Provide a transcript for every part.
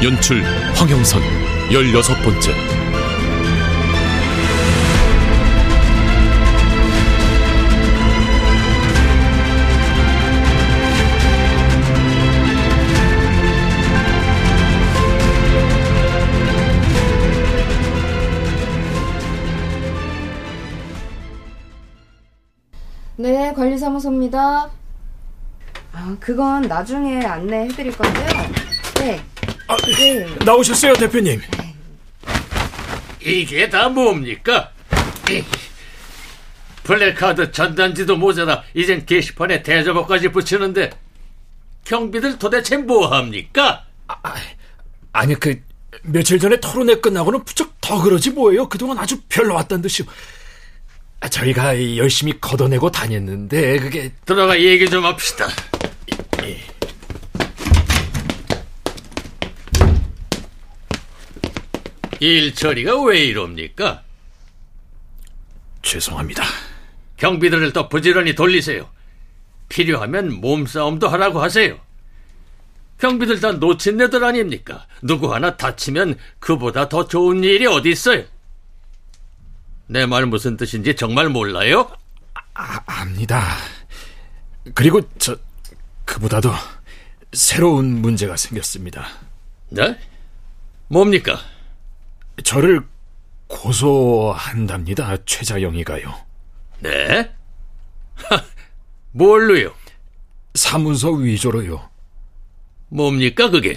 연출 황영선 열여섯 번째 네, 관리사무소입니다. 아, 그건 나중에 안내해드릴 건데요. 네. 아, 네. 나오셨어요, 대표님. 이게 다 뭡니까? 플래카드 전단지도 모자라 이젠 게시판에 대저보까지 붙이는데 경비들 도대체 뭐합니까? 아, 아니 그 며칠 전에 토론회 끝나고는 부쩍 더 그러지 뭐예요. 그동안 아주 별로 왔단 듯이요. 아, 저희가 열심히 걷어내고 다녔는데 그게 들어가 얘기 좀 합시다. 일 처리가 왜 이럽니까? 죄송합니다. 경비들을 더 부지런히 돌리세요. 필요하면 몸싸움도 하라고 하세요. 경비들 다 놓친 애들 아닙니까? 누구 하나 다치면 그보다 더 좋은 일이 어디 있어요? 내 말 무슨 뜻인지 정말 몰라요? 아, 압니다. 그리고 저 그보다도 새로운 문제가 생겼습니다. 네? 뭡니까? 저를 고소한답니다. 최자영이가요. 네? 하, 뭘로요? 사문서 위조로요. 뭡니까 그게?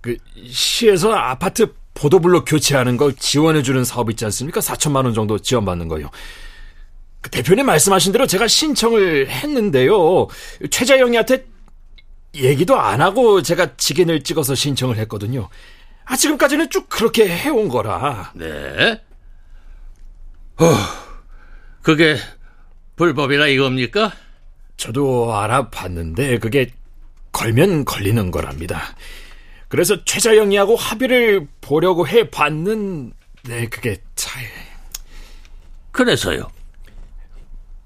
그 시에서 아파트 보도블록 교체하는 거 지원해주는 사업 있지 않습니까? 4천만 원 정도 지원받는 거요. 그 대표님 말씀하신 대로 제가 신청을 했는데요. 최자영이한테 얘기도 안 하고 제가 직인을 찍어서 신청을 했거든요. 아, 지금까지는 쭉 그렇게 해온 거라. 네? 어, 그게 불법이라 이겁니까? 저도 알아봤는데 그게 걸면 걸리는 거랍니다. 그래서 최자영이하고 합의를 보려고 해봤는데 그게 잘... 그래서요?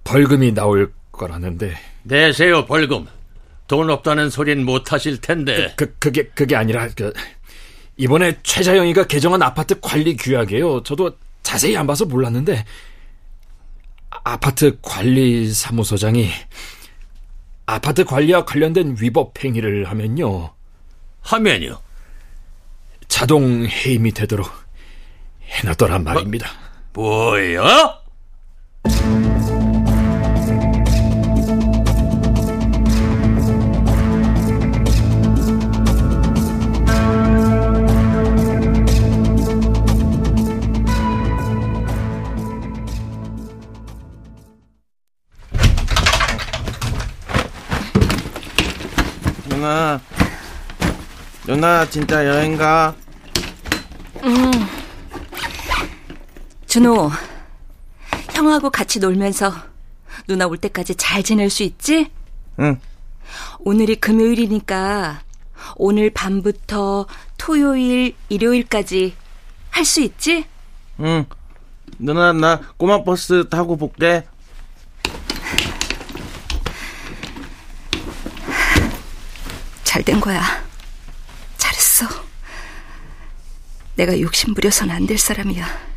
벌금이 나올 거라는데 내세요 벌금. 돈 없다는 소린 못 하실 텐데. 그, 그 그게 그게 아니라 그 이번에 최자영이가 개정한 아파트 관리 규약이에요. 저도 자세히 안 봐서 몰랐는데 아파트 관리 사무소장이 아파트 관리와 관련된 위법 행위를 하면요. 하면요? 자동 해임이 되도록 해놨더란 말입니다. 뭐, 뭐요? 누나, 누나 진짜 여행 가? 음. 준호, 형하고 같이 놀면서 누나 올 때까지 잘 지낼 수 있지? 응. 오늘이 금요일이니까 오늘 밤부터 토요일, 일요일까지 할 수 있지? 응. 누나 나 꼬마 버스 타고 볼게. 잘 된 거야. 잘했어. 내가 욕심 부려선 안 될 사람이야.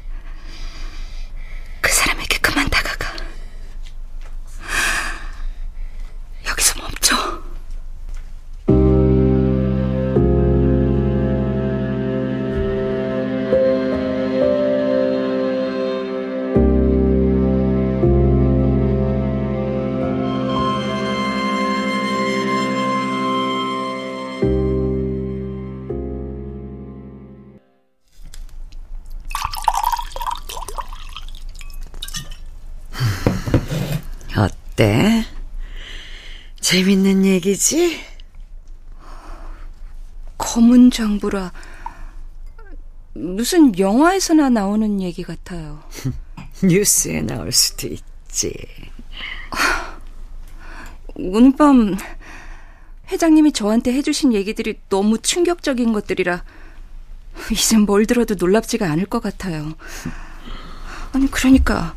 어때? 재밌는 얘기지? 검은 장부라 무슨 영화에서나 나오는 얘기 같아요. 뉴스에 나올 수도 있지. 오늘 밤 회장님이 저한테 해주신 얘기들이 너무 충격적인 것들이라 이젠 뭘 들어도 놀랍지가 않을 것 같아요. 아니 그러니까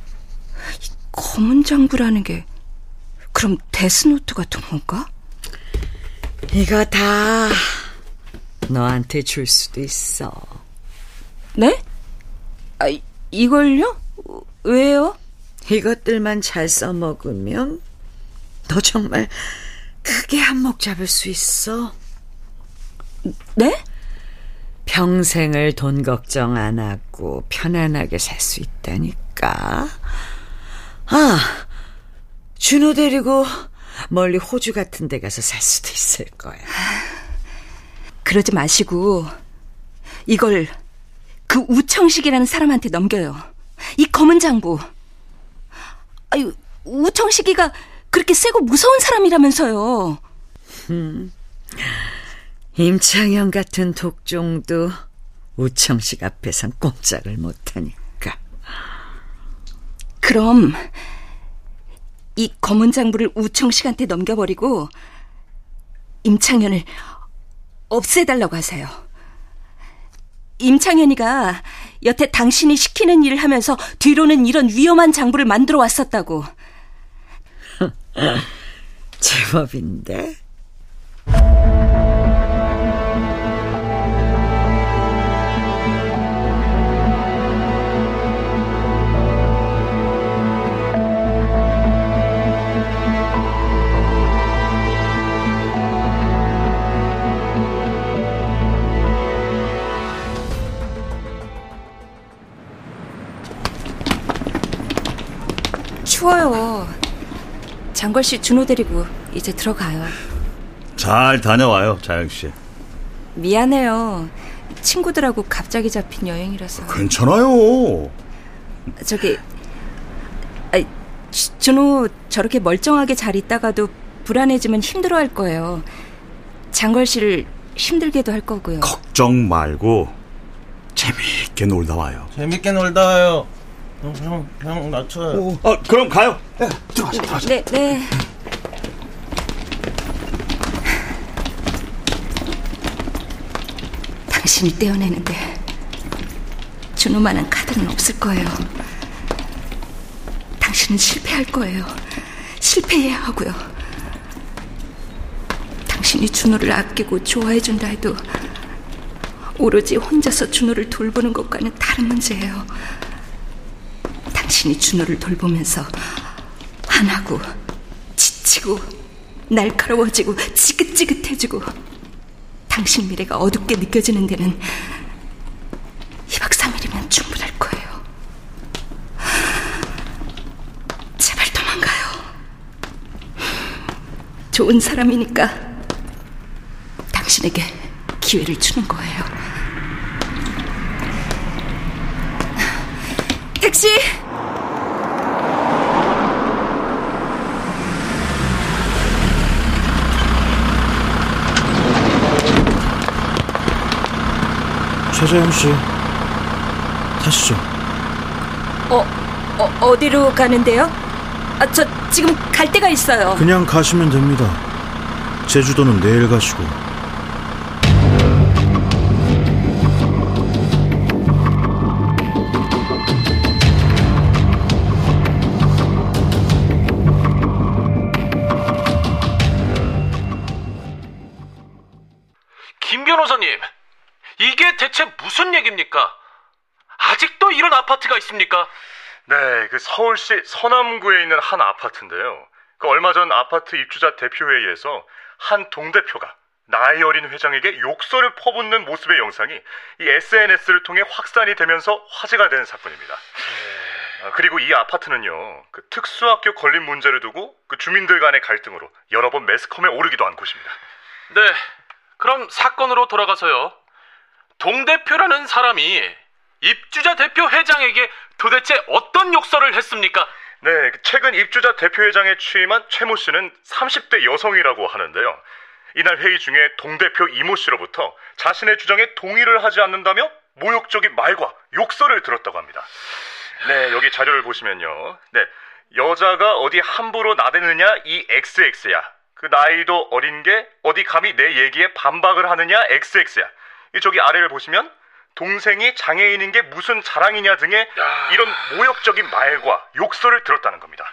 이 검은 장부라는 게 그럼 데스노트 같은 건가? 이거 다 너한테 줄 수도 있어. 네? 아 이걸요? 왜요? 이것들만 잘 써먹으면 너 정말 크게 한몫 잡을 수 있어. 네? 평생을 돈 걱정 안 하고 편안하게 살 수 있다니까. 아, 준호 데리고 멀리 호주 같은 데 가서 살 수도 있을 거야. 그러지 마시고 이걸 그 우청식이라는 사람한테 넘겨요. 이 검은 장부. 아유, 우청식이가 그렇게 세고 무서운 사람이라면서요. 음, 임창영 같은 독종도 우청식 앞에선 꼼짝을 못하니까. 그럼 이 검은 장부를 우청식한테 넘겨버리고 임창현을 없애달라고 하세요. 임창현이가 여태 당신이 시키는 일을 하면서 뒤로는 이런 위험한 장부를 만들어 왔었다고. 제법인데? 장걸 씨 준호 데리고 이제 들어가요. 잘 다녀와요, 자영 씨. 미안해요. 친구들하고 갑자기 잡힌 여행이라서. 괜찮아요. 저기, 아, 준호 저렇게 멀쩡하게 잘 있다가도 불안해지면 힘들어할 거예요. 장걸 씨를 힘들게도 할 거고요. 걱정 말고 재미있게 놀다 와요. 재밌게 놀다 와요. 형, 형, 형 낮춰요. 아, 그럼 가요. 들어가자, 들어가자. 네, 네. 당신이 떼어내는데 준호만한 카드는 없을 거예요. 당신은 실패할 거예요. 실패해야 하고요. 당신이 준호를 아끼고 좋아해준다 해도 오로지 혼자서 준호를 돌보는 것과는 다른 문제예요. 당신이 준호를 돌보면서 화나고 지치고 날카로워지고 지긋지긋해지고 당신 미래가 어둡게 느껴지는 데는 2박 3일이면 충분할 거예요. 제발 도망가요. 좋은 사람이니까 당신에게 기회를 주는 거예요. 택시! 최재형 씨, 타시죠. 어, 어, 어디로 가는데요? 아, 저 지금 갈 데가 있어요. 그냥 가시면 됩니다. 제주도는 내일 가시고. 김 변호사님, 이게 대체 무슨 얘기입니까? 아직도 이런 아파트가 있습니까? 네, 그 서울시 서남구에 있는 한 아파트인데요. 그 얼마 전 아파트 입주자 대표회의에서 한 동대표가 나이 어린 회장에게 욕설을 퍼붓는 모습의 영상이 이 SNS를 통해 확산이 되면서 화제가 된 사건입니다. 아, 그리고 이 아파트는요, 그 특수학교 건립 문제를 두고 그 주민들 간의 갈등으로 여러 번 매스컴에 오르기도 한 곳입니다. 네, 그럼 사건으로 돌아가서요. 동대표라는 사람이 입주자 대표 회장에게 도대체 어떤 욕설을 했습니까? 네, 그 최근 입주자 대표회장에 취임한 최모 씨는 30대 여성이라고 하는데요. 이날 회의 중에 동대표 이모 씨로부터 자신의 주장에 동의를 하지 않는다며 모욕적인 말과 욕설을 들었다고 합니다. 네, 여기 자료를 보시면요. 네, 여자가 어디 함부로 나대느냐 이 XX야. 그 나이도 어린 게 어디 감히 내 얘기에 반박을 하느냐 XX야. 이 저기 아래를 보시면 동생이 장애인인 게 무슨 자랑이냐 등의 이런 모욕적인 말과 욕설을 들었다는 겁니다.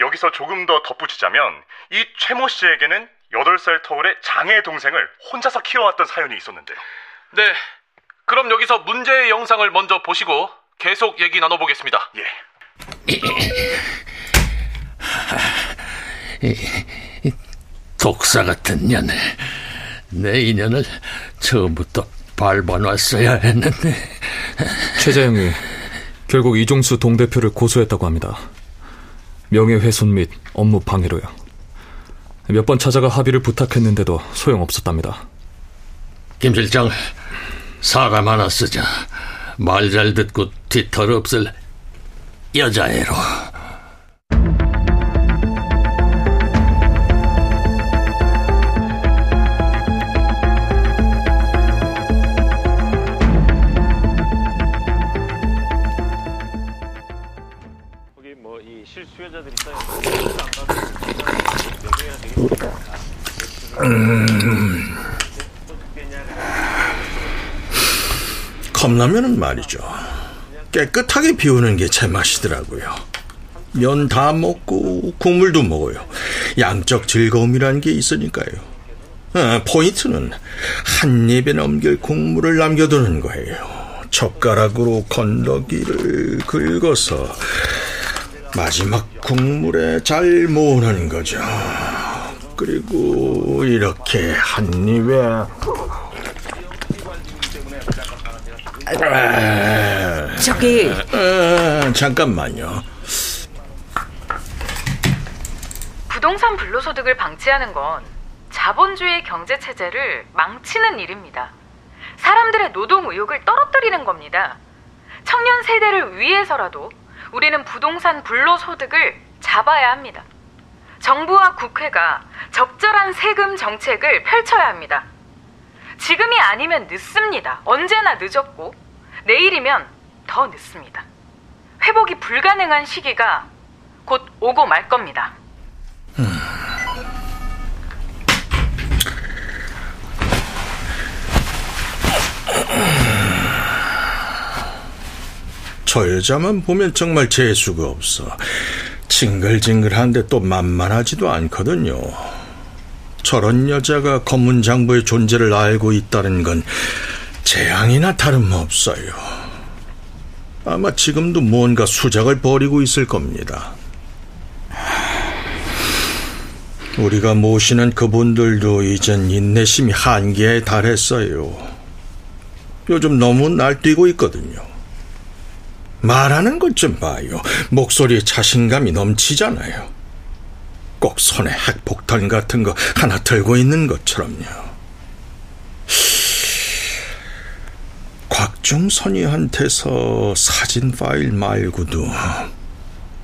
여기서 조금 더 덧붙이자면 이 최모 씨에게는 8살 터울의 장애 동생을 혼자서 키워왔던 사연이 있었는데요. 네. 그럼 여기서 문제의 영상을 먼저 보시고 계속 얘기 나눠보겠습니다. 예. 독사 같은 년을 내 인연을 처음부터 밟아놨어야 했는데 최재형이 결국 이종수 동대표를 고소했다고 합니다. 명예훼손 및 업무 방해로요. 몇 번 찾아가 합의를 부탁했는데도 소용없었답니다. 김 실장 사람 하나 쓰자 말 잘 듣고 뒤털 없을 여자애로 컵라면은 말이죠. 깨끗하게 비우는 게 제 맛이더라고요. 면 다 먹고 국물도 먹어요. 양적 즐거움이라는 게 있으니까요. 아, 포인트는 한 입에 넘길 국물을 남겨두는 거예요. 젓가락으로 건더기를 긁어서 마지막 국물에 잘 모으는 거죠. 그리고 이렇게 한 입에 아, 저기 아, 잠깐만요. 부동산 불로소득을 방치하는 건 자본주의 경제 체제를 망치는 일입니다. 사람들의 노동 의욕을 떨어뜨리는 겁니다. 청년 세대를 위해서라도 우리는 부동산 불로소득을 잡아야 합니다. 정부와 국회가 적절한 세금 정책을 펼쳐야 합니다. 지금이 아니면 늦습니다. 언제나 늦었고 내일이면 더 늦습니다. 회복이 불가능한 시기가 곧 오고 말 겁니다. 저 여자만 보면 정말 재수가 없어. 징글징글한데 또 만만하지도 않거든요. 저런 여자가 검문 장부의 존재를 알고 있다는 건 재앙이나 다름없어요. 아마 지금도 뭔가 수작을 벌이고 있을 겁니다. 우리가 모시는 그분들도 이젠 인내심이 한계에 달했어요. 요즘 너무 날뛰고 있거든요. 말하는 것 좀 봐요. 목소리에 자신감이 넘치잖아요. 꼭 손에 핵폭탄 같은 거 하나 들고 있는 것처럼요. 곽중선이한테서 사진 파일 말고도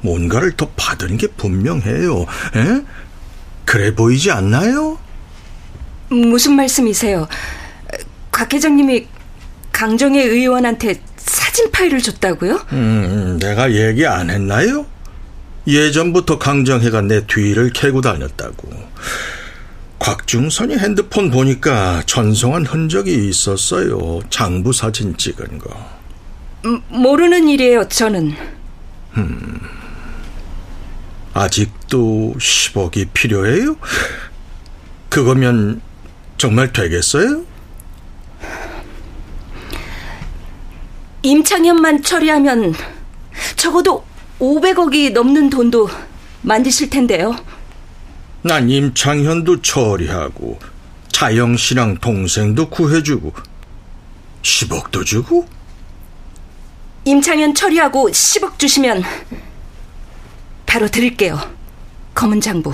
뭔가를 더 받은 게 분명해요. 에? 그래 보이지 않나요? 무슨 말씀이세요? 곽 회장님이 강정혜 의원한테 사진 파일을 줬다고요? 음, 내가 얘기 안 했나요? 예전부터 강정혜가 내 뒤를 캐고 다녔다고. 곽중선이 핸드폰 보니까 전송한 흔적이 있었어요. 장부 사진 찍은 거. 음, 모르는 일이에요, 저는. 음, 아직도 10억이 필요해요? 그거면 정말 되겠어요? 임창현만 처리하면 적어도 500억이 넘는 돈도 만드실 텐데요. 난 임창현도 처리하고 자영 씨랑 동생도 구해주고 10억도 주고 임창현 처리하고 10억 주시면 바로 드릴게요. 검은 장부.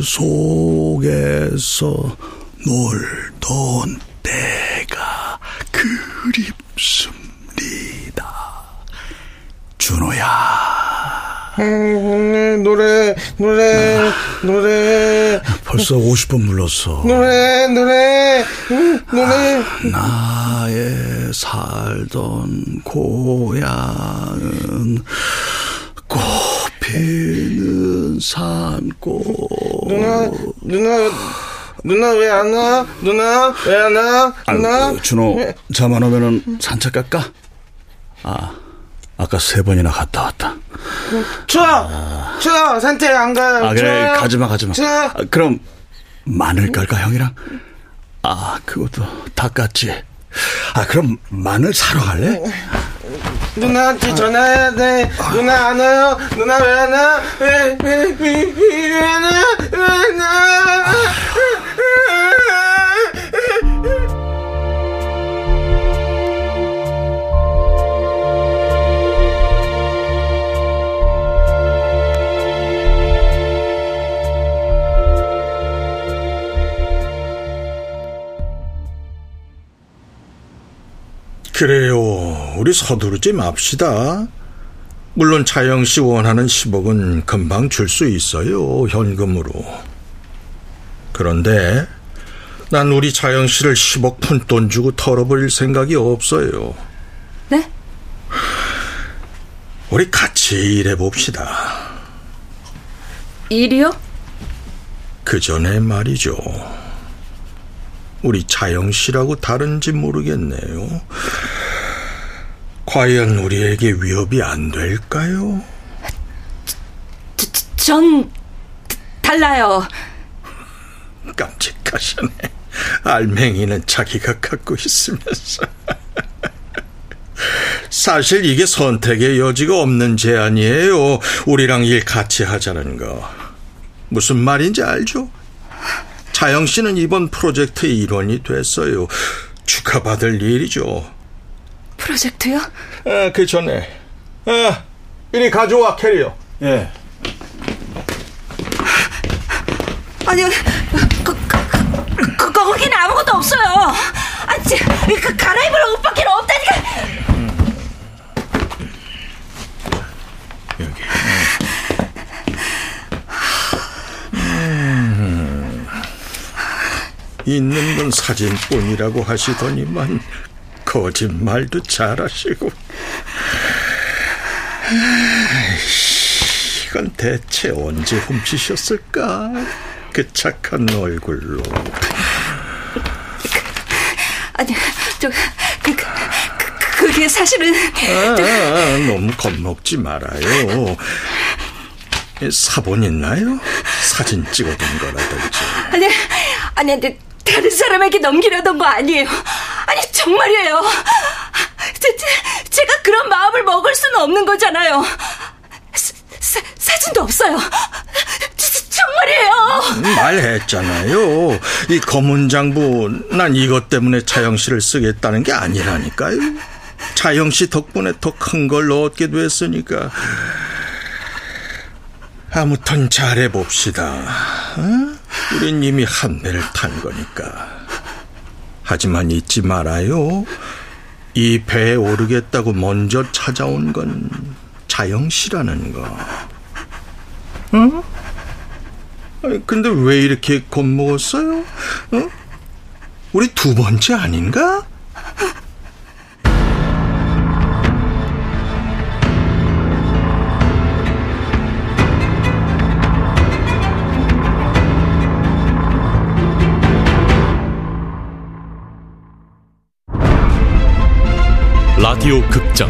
그 속에서 놀던 때가 그립습니다. 준호야. 음, 노래, 노래, 노래. 벌써 50분 물렀어. 노래, 노래, 음, 노래. 아, 나의 살던 고향은 꽃피는 산꽃. 누나, 누나, 누나 왜 안 와? 누나 왜 안 와? 누나. 아, 준호, 잠안 오면은 산책 갈까? 아, 아까 세 번이나 갔다 왔다. 추워, 추워, 산책 안 가요. 아, 그래, 추워. 가지마, 가지마. 추워. 아, 그럼, 마늘 깔까, 형이랑? 아, 그것도 다 깠지. 아, 그럼 마늘 사러 갈래? 누나한테 전화해야 돼. 누나 안 와요? 누나 왜 안 와? 왜, 왜, 왜, 왜 그래요. 우리 서두르지 맙시다. 물론 차영 씨 원하는 10억은 금방 줄 수 있어요. 현금으로. 그런데 난 우리 차영 씨를 10억 푼 돈 주고 털어버릴 생각이 없어요. 네? 우리 같이 일해 봅시다. 일이요? 그 전에 말이죠. 우리 차영 씨라고 다른지 모르겠네요. 과연 우리에게 위협이 안 될까요? 전 달라요. 깜찍하시네. 알맹이는 자기가 갖고 있으면서. 사실 이게 선택의 여지가 없는 제안이에요. 우리랑 일 같이 하자는 거. 무슨 말인지 알죠? 차영 씨는 이번 프로젝트의 일원이 됐어요. 축하받을 일이죠. 프로젝트요? 아, 그 전에. 아, 이리 가져와, 캐리어. 예. 아니, 그, 그, 그, 그, 거기는 아무것도 없어요. 아, 지, 그 갈아입을 옷밖에 없다니까. 있는 건 사진뿐이라고 하시더니만 거짓말도 잘하시고. 이건 대체 언제 훔치셨을까? 그 착한 얼굴로. 아니, 저, 그, 그, 그, 그게 사실은. 아, 저, 아, 너무 겁먹지 말아요. 사본 있나요? 사진 찍어둔 거라든지. 아니, 아니, 아니, 다른 사람에게 넘기려던 거 아니에요. 아니, 정말이에요. 제, 제, 제가 그런 마음을 먹을 수는 없는 거잖아요. 사, 사, 사진도 없어요. 정말이에요. 말했잖아요. 이 검은 장부, 난 이것 때문에 차영 씨를 쓰겠다는 게 아니라니까요. 차영 씨 덕분에 더 큰 걸 얻게 됐으니까. 아무튼 잘해봅시다. 어? 우린 이미 한 배를 탄 거니까. 하지만 잊지 말아요. 이 배에 오르겠다고 먼저 찾아온 건 차영 씨라는 거. 응? 아니, 근데 왜 이렇게 겁먹었어요? 어? 우리 두 번째 아닌가? 라디오 극장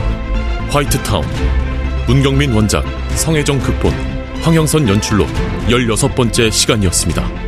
화이트타운 문경민 원작 성혜정 극본 황영선 연출로 16번째 시간이었습니다.